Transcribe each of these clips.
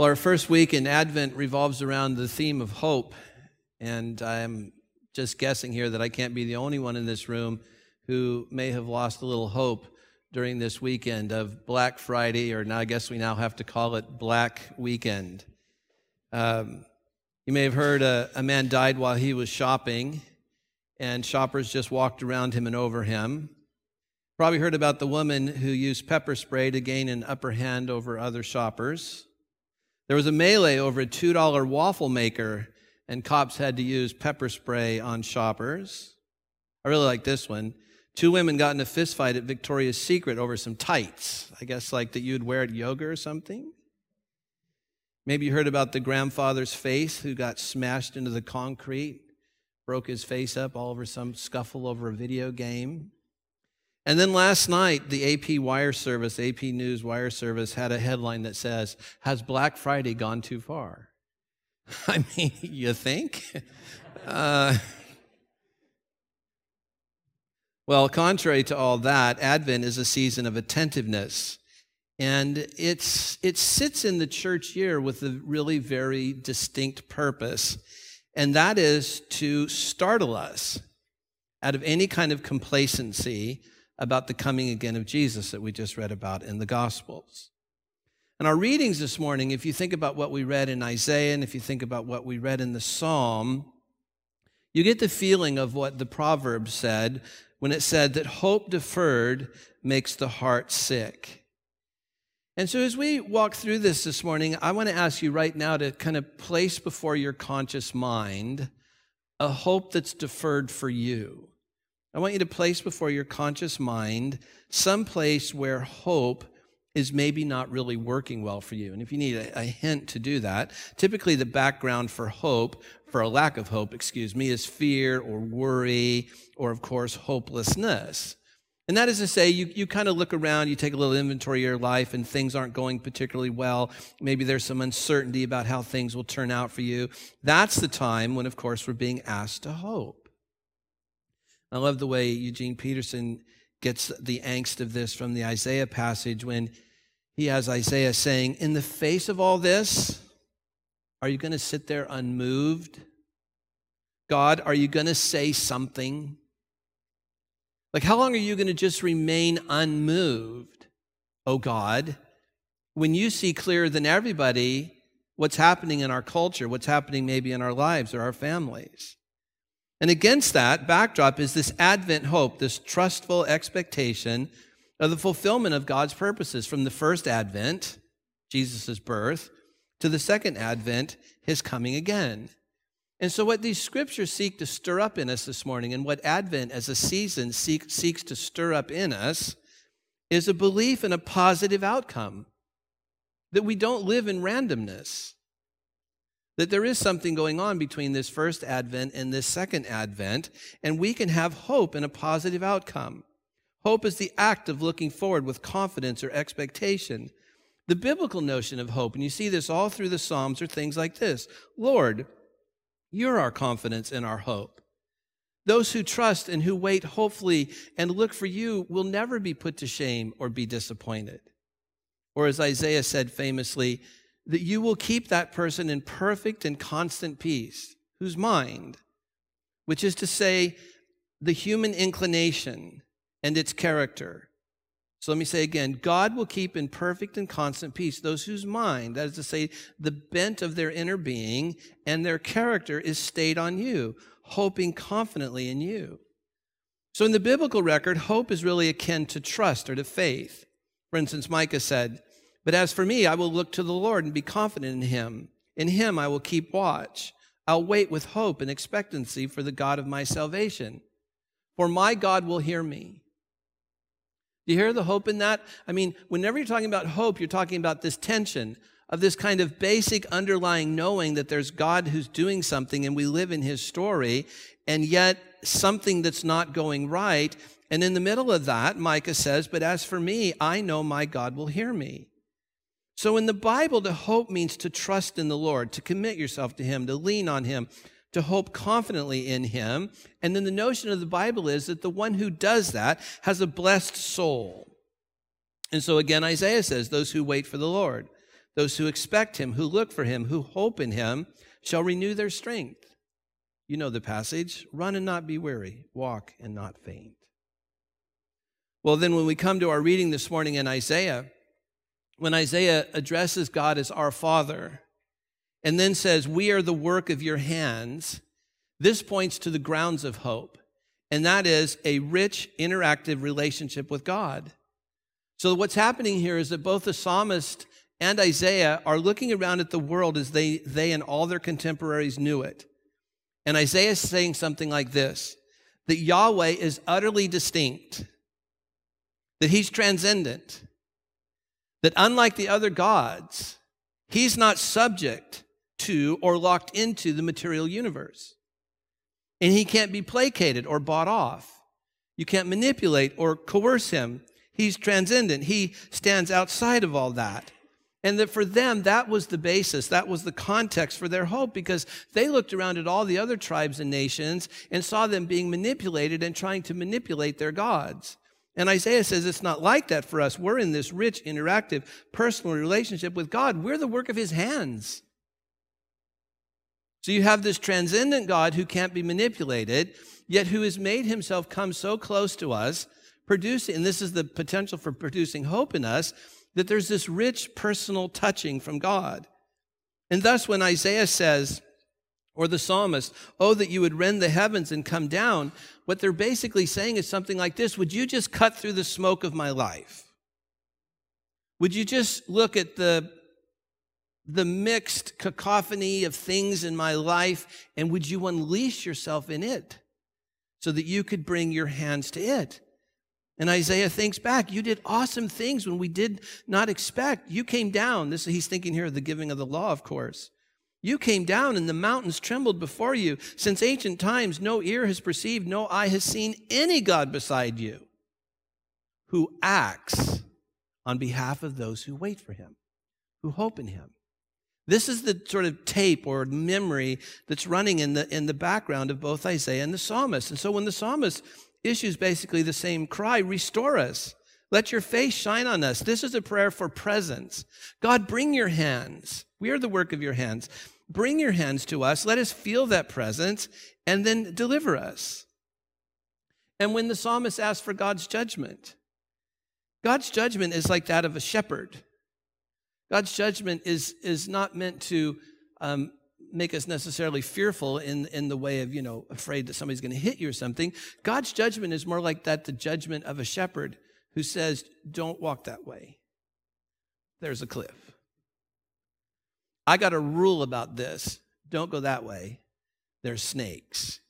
Well, our first week in Advent revolves around the theme of hope. And I'm just guessing here that I can't be the only one in this room who may have lost a little hope during this weekend of Black Friday, or now I guess we now have to call it Black Weekend. Um, you may have heard a, a man died while he was shopping, and shoppers just walked around him and over him. Probably heard about the woman who used pepper spray to gain an upper hand over other shoppers. There was a melee over a $2 waffle maker, and cops had to use pepper spray on shoppers. I really like this one. Two women got in a fistfight at Victoria's Secret over some tights, I guess like that you'd wear at yoga or something. Maybe you heard about the grandfather's face who got smashed into the concrete, broke his face up all over some scuffle over a video game. And then last night, the AP wire service, AP News wire service, had a headline that says, Has Black Friday gone too far? I mean, you think? Uh, well, contrary to all that, Advent is a season of attentiveness. And it's, it sits in the church year with a really very distinct purpose, and that is to startle us out of any kind of complacency about the coming again of Jesus that we just read about in the Gospels. And our readings this morning, if you think about what we read in Isaiah and if you think about what we read in the Psalm, you get the feeling of what the proverb said when it said that hope deferred makes the heart sick. And so, as we walk through this this morning, I want to ask you right now to kind of place before your conscious mind a hope that's deferred for you. I want you to place before your conscious mind some place where hope is maybe not really working well for you. And if you need a, a, hint to do that, typically the background for hope, for a lack of hope, excuse me, is fear or worry or, of course, hopelessness. And that is to say, you, you kind of look around, you take a little inventory of your life, and things aren't going particularly well. Maybe there's some uncertainty about how things will turn out for you. That's the time when, of course, we're being asked to hope. I love the way Eugene Peterson gets the angst of this from the Isaiah passage when he has Isaiah saying, In the face of all this, are you going to sit there unmoved? God, are you going to say something? Like, how long are you going to just remain unmoved, oh God, when you see clearer than everybody what's happening in our culture, what's happening maybe in our lives or our families? And against that backdrop is this Advent hope, this trustful expectation of the fulfillment of God's purposes from the first Advent, Jesus' birth, to the second Advent, his coming again. And so, what these scriptures seek to stir up in us this morning, and what Advent as a season seek, seeks to stir up in us, is a belief in a positive outcome. That we don't live in randomness that there is something going on between this first advent and this second advent, and we can have hope in a positive outcome. Hope is the act of looking forward with confidence or expectation. The biblical notion of hope, and you see this all through the Psalms, are things like this Lord, you're our confidence and our hope. Those who trust and who wait hopefully and look for you will never be put to shame or be disappointed. Or as Isaiah said famously, that you will keep that person in perfect and constant peace, whose mind, which is to say, the human inclination and its character. So let me say again God will keep in perfect and constant peace those whose mind, that is to say, the bent of their inner being and their character is stayed on you, hoping confidently in you. So in the biblical record, hope is really akin to trust or to faith. For instance, Micah said, but as for me, I will look to the Lord and be confident in him. In him I will keep watch. I'll wait with hope and expectancy for the God of my salvation. For my God will hear me. Do you hear the hope in that? I mean, whenever you're talking about hope, you're talking about this tension of this kind of basic underlying knowing that there's God who's doing something and we live in his story, and yet something that's not going right. And in the middle of that, Micah says, But as for me, I know my God will hear me. So in the Bible, to hope means to trust in the Lord, to commit yourself to Him, to lean on Him, to hope confidently in Him. And then the notion of the Bible is that the one who does that has a blessed soul. And so again, Isaiah says, those who wait for the Lord. Those who expect him, who look for him, who hope in him, shall renew their strength. You know the passage run and not be weary, walk and not faint. Well, then, when we come to our reading this morning in Isaiah, when Isaiah addresses God as our Father and then says, We are the work of your hands, this points to the grounds of hope, and that is a rich, interactive relationship with God. So, what's happening here is that both the psalmist and Isaiah are looking around at the world as they, they and all their contemporaries knew it. And Isaiah is saying something like this that Yahweh is utterly distinct, that he's transcendent, that unlike the other gods, he's not subject to or locked into the material universe. And he can't be placated or bought off. You can't manipulate or coerce him. He's transcendent. He stands outside of all that. And that for them, that was the basis, that was the context for their hope because they looked around at all the other tribes and nations and saw them being manipulated and trying to manipulate their gods. And Isaiah says it's not like that for us. We're in this rich, interactive, personal relationship with God. We're the work of his hands. So you have this transcendent God who can't be manipulated, yet who has made himself come so close to us, producing, and this is the potential for producing hope in us, that there's this rich personal touching from God. And thus, when Isaiah says, or the psalmist, Oh, that you would rend the heavens and come down, what they're basically saying is something like this Would you just cut through the smoke of my life? Would you just look at the, the mixed cacophony of things in my life and would you unleash yourself in it so that you could bring your hands to it? And Isaiah thinks back, you did awesome things when we did not expect. You came down. This he's thinking here of the giving of the law, of course. You came down and the mountains trembled before you. Since ancient times, no ear has perceived, no eye has seen any God beside you who acts on behalf of those who wait for him, who hope in him. This is the sort of tape or memory that's running in the, in the background of both Isaiah and the psalmist. And so when the psalmist issues basically the same cry restore us. Let your face shine on us. This is a prayer for presence. God, bring your hands. We are the work of your hands. Bring your hands to us. Let us feel that presence and then deliver us. And when the psalmist asks for God's judgment, God's judgment is like that of a shepherd. God's judgment is, is not meant to um, make us necessarily fearful in, in the way of, you know, afraid that somebody's going to hit you or something. God's judgment is more like that, the judgment of a shepherd who says, don't walk that way. There's a cliff. I got a rule about this. Don't go that way. There's snakes.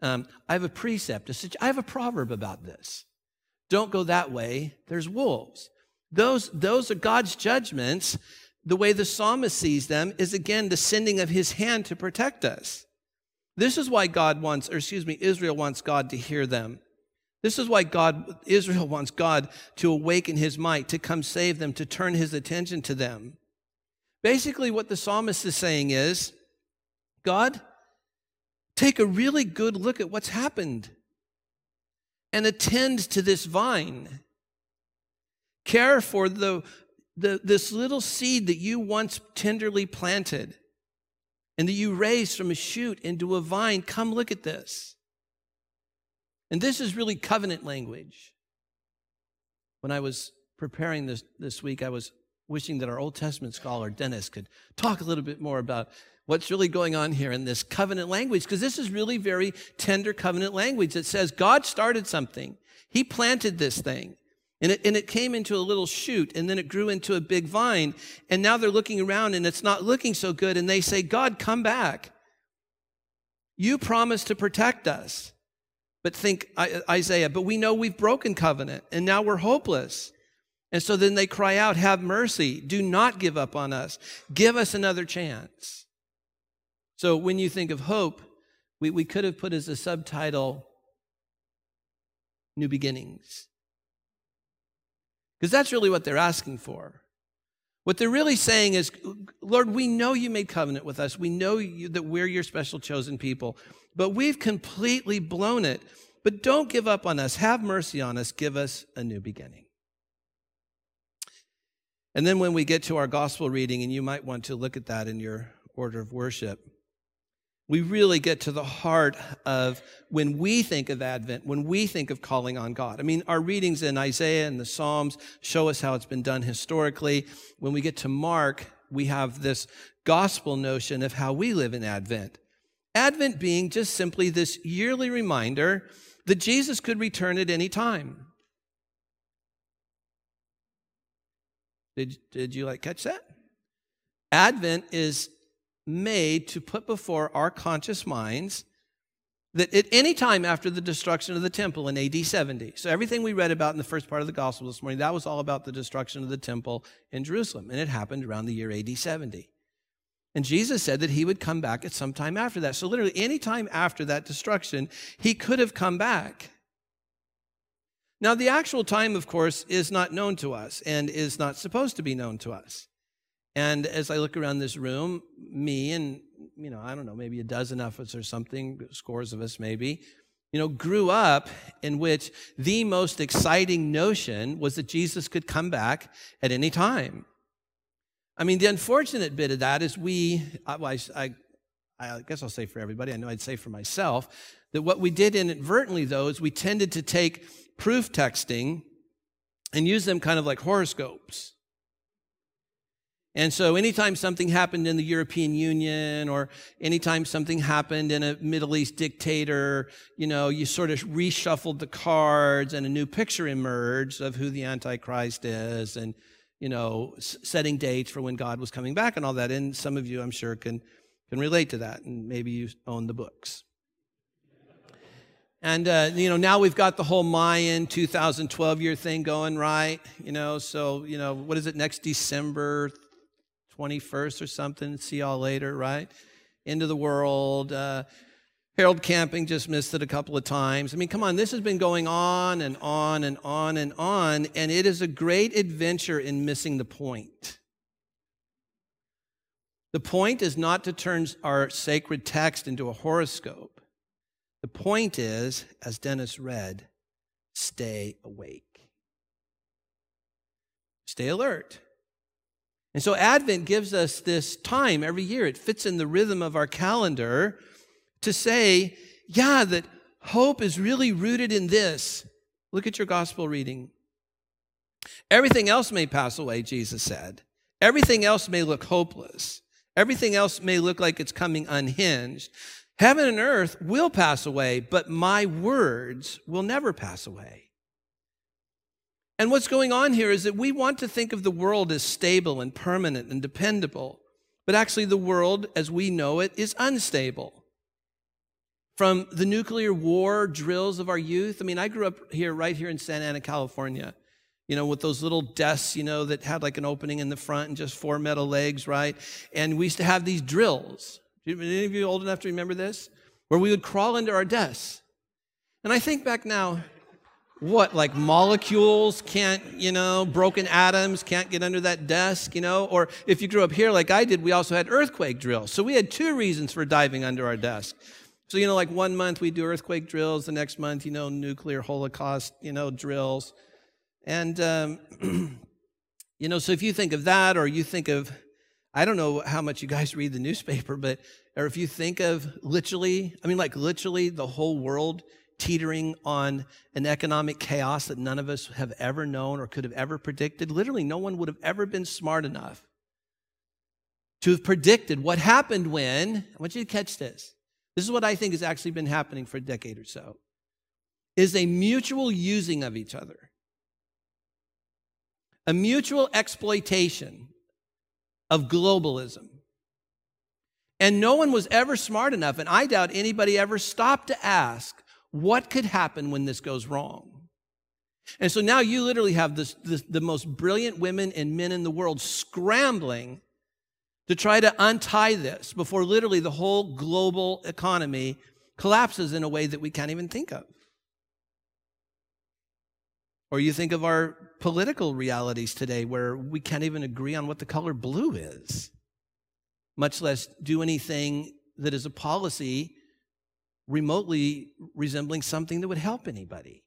Um, I have a precept. I have a proverb about this. Don't go that way. There's wolves. Those, those are God's judgments the way the psalmist sees them is again the sending of his hand to protect us. This is why God wants, or excuse me, Israel wants God to hear them. This is why God, Israel wants God to awaken his might, to come save them, to turn his attention to them. Basically, what the psalmist is saying is, God, take a really good look at what's happened and attend to this vine. Care for the, the, this little seed that you once tenderly planted and that you raised from a shoot into a vine, come look at this. And this is really covenant language. When I was preparing this this week, I was wishing that our Old Testament scholar, Dennis, could talk a little bit more about what's really going on here in this covenant language, because this is really very tender covenant language that says God started something. He planted this thing. And it, and it came into a little shoot and then it grew into a big vine. And now they're looking around and it's not looking so good. And they say, God, come back. You promised to protect us. But think Isaiah, but we know we've broken covenant and now we're hopeless. And so then they cry out, have mercy. Do not give up on us. Give us another chance. So when you think of hope, we, we could have put as a subtitle, New Beginnings. Because that's really what they're asking for. What they're really saying is, Lord, we know you made covenant with us. We know you, that we're your special chosen people, but we've completely blown it. But don't give up on us. Have mercy on us. Give us a new beginning. And then when we get to our gospel reading, and you might want to look at that in your order of worship, we really get to the heart of when we think of Advent, when we think of calling on God. I mean, our readings in Isaiah and the Psalms show us how it's been done historically. When we get to Mark, we have this gospel notion of how we live in Advent. Advent being just simply this yearly reminder that Jesus could return at any time. Did, did you like catch that? Advent is made to put before our conscious minds that at any time after the destruction of the temple in AD 70, so everything we read about in the first part of the gospel this morning, that was all about the destruction of the temple in Jerusalem, and it happened around the year AD 70. And Jesus said that he would come back at some time after that. So, literally, any time after that destruction, he could have come back. Now, the actual time, of course, is not known to us and is not supposed to be known to us. And as I look around this room, me and, you know, I don't know, maybe a dozen of us or something, scores of us maybe, you know, grew up in which the most exciting notion was that Jesus could come back at any time. I mean, the unfortunate bit of that is we, uh, I, I, I guess I'll say for everybody, I know I'd say for myself, that what we did inadvertently, though, is we tended to take proof texting and use them kind of like horoscopes. And so, anytime something happened in the European Union or anytime something happened in a Middle East dictator, you know, you sort of reshuffled the cards and a new picture emerged of who the Antichrist is and, you know, setting dates for when God was coming back and all that. And some of you, I'm sure, can, can relate to that. And maybe you own the books. And, uh, you know, now we've got the whole Mayan 2012 year thing going, right? You know, so, you know, what is it next December 21st or something. See y'all later, right? Into the world. Uh, Harold Camping just missed it a couple of times. I mean, come on, this has been going on and on and on and on, and it is a great adventure in missing the point. The point is not to turn our sacred text into a horoscope. The point is, as Dennis read, stay awake. Stay alert. And so Advent gives us this time every year. It fits in the rhythm of our calendar to say, yeah, that hope is really rooted in this. Look at your gospel reading. Everything else may pass away, Jesus said. Everything else may look hopeless. Everything else may look like it's coming unhinged. Heaven and earth will pass away, but my words will never pass away. And what's going on here is that we want to think of the world as stable and permanent and dependable, but actually, the world as we know it is unstable. From the nuclear war drills of our youth, I mean, I grew up here, right here in Santa Ana, California, you know, with those little desks, you know, that had like an opening in the front and just four metal legs, right? And we used to have these drills. Any of you old enough to remember this? Where we would crawl into our desks. And I think back now, what like molecules can't you know broken atoms can't get under that desk you know? Or if you grew up here like i did we also had earthquake drills. So we had two reasons for diving under our desk. So you know like one month we do earthquake drills the next month you know nuclear holocaust you know drills. And um, you know so if you think of that or you think of i don't know how much you guys read the newspaper but or if you think of literally i mean like literally the whole world teetering on an economic chaos that none of us have ever known or could have ever predicted. Literally, no one would have ever been smart enough to have predicted what happened when, I want you to catch this. This is what I think has actually been happening for a decade or so, is a mutual using of each other. A mutual exploitation of globalism. And no one was ever smart enough, and I doubt anybody ever stopped to ask what could happen when this goes wrong? And so now you literally have this, this, the most brilliant women and men in the world scrambling to try to untie this before literally the whole global economy collapses in a way that we can't even think of. Or you think of our political realities today where we can't even agree on what the color blue is, much less do anything that is a policy remotely resembling something that would help anybody.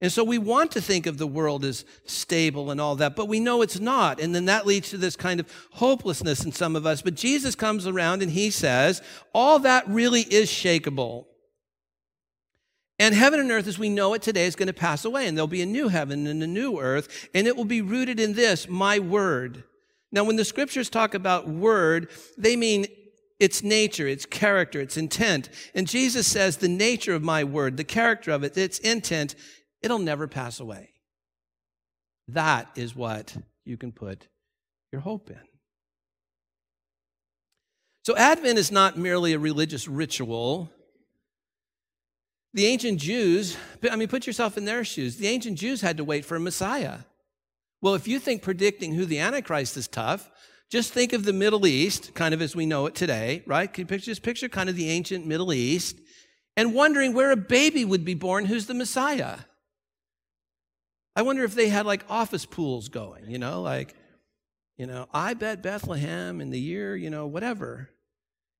And so we want to think of the world as stable and all that, but we know it's not. And then that leads to this kind of hopelessness in some of us. But Jesus comes around and he says, all that really is shakable. And heaven and earth as we know it today is going to pass away, and there'll be a new heaven and a new earth, and it will be rooted in this, my word. Now, when the scriptures talk about word, they mean its nature, its character, its intent. And Jesus says the nature of my word, the character of it, its intent, it'll never pass away. That is what you can put your hope in. So, Advent is not merely a religious ritual. The ancient Jews, I mean, put yourself in their shoes. The ancient Jews had to wait for a Messiah. Well, if you think predicting who the Antichrist is tough, just think of the Middle East, kind of as we know it today, right? Can you picture, just picture kind of the ancient Middle East and wondering where a baby would be born who's the Messiah. I wonder if they had like office pools going, you know, like, you know, I bet Bethlehem in the year, you know, whatever.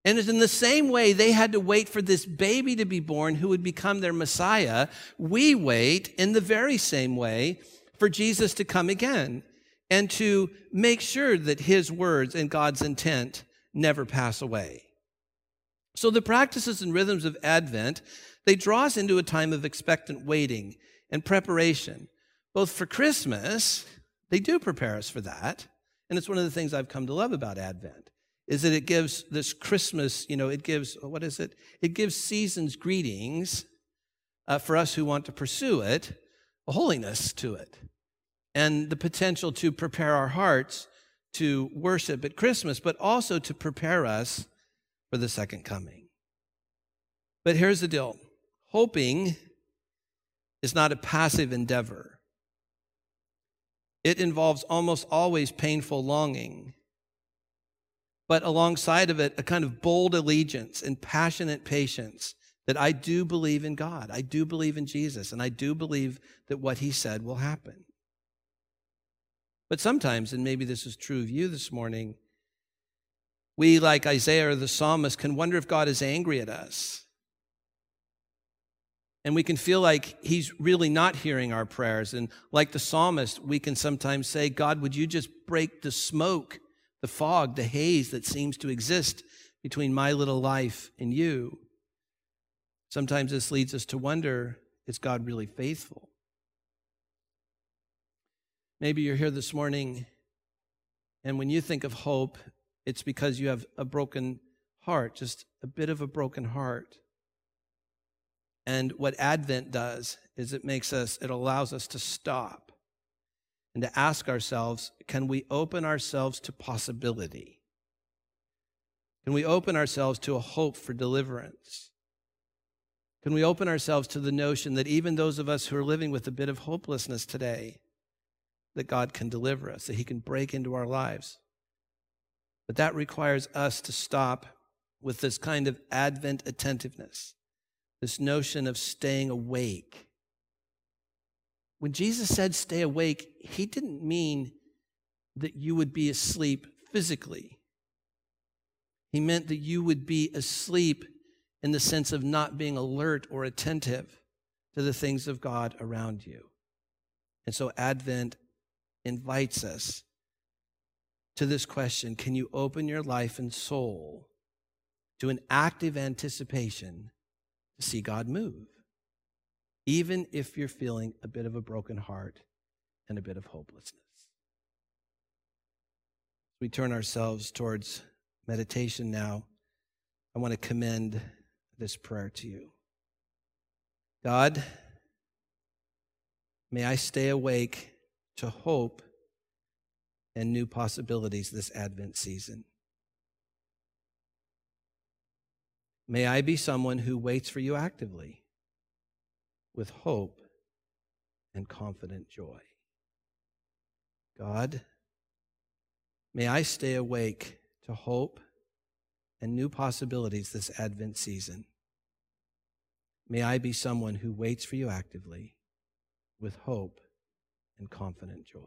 And it's in the same way they had to wait for this baby to be born who would become their Messiah. We wait in the very same way for Jesus to come again and to make sure that his words and God's intent never pass away. So the practices and rhythms of Advent, they draw us into a time of expectant waiting and preparation. Both for Christmas, they do prepare us for that. And it's one of the things I've come to love about Advent is that it gives this Christmas, you know, it gives, what is it? It gives seasons greetings uh, for us who want to pursue it, a holiness to it, and the potential to prepare our hearts to worship at Christmas, but also to prepare us for the second coming. But here's the deal hoping is not a passive endeavor. It involves almost always painful longing but alongside of it, a kind of bold allegiance and passionate patience that I do believe in God. I do believe in Jesus, and I do believe that what he said will happen. But sometimes, and maybe this is true of you this morning, we, like Isaiah or the psalmist, can wonder if God is angry at us. And we can feel like he's really not hearing our prayers. And like the psalmist, we can sometimes say, God, would you just break the smoke the fog, the haze that seems to exist between my little life and you. Sometimes this leads us to wonder is God really faithful? Maybe you're here this morning, and when you think of hope, it's because you have a broken heart, just a bit of a broken heart. And what Advent does is it makes us, it allows us to stop and to ask ourselves can we open ourselves to possibility? Can we open ourselves to a hope for deliverance? Can we open ourselves to the notion that even those of us who are living with a bit of hopelessness today, that God can deliver us, that He can break into our lives? But that requires us to stop with this kind of Advent attentiveness, this notion of staying awake when Jesus said stay awake, he didn't mean that you would be asleep physically. He meant that you would be asleep in the sense of not being alert or attentive to the things of God around you. And so Advent invites us to this question Can you open your life and soul to an active anticipation to see God move? even if you're feeling a bit of a broken heart and a bit of hopelessness. We turn ourselves towards meditation now. I want to commend this prayer to you. God, may I stay awake to hope and new possibilities this Advent season. May I be someone who waits for you actively with hope and confident joy. God, may I stay awake to hope and new possibilities this Advent season. May I be someone who waits for you actively with hope and confident joy.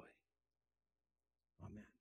Amen.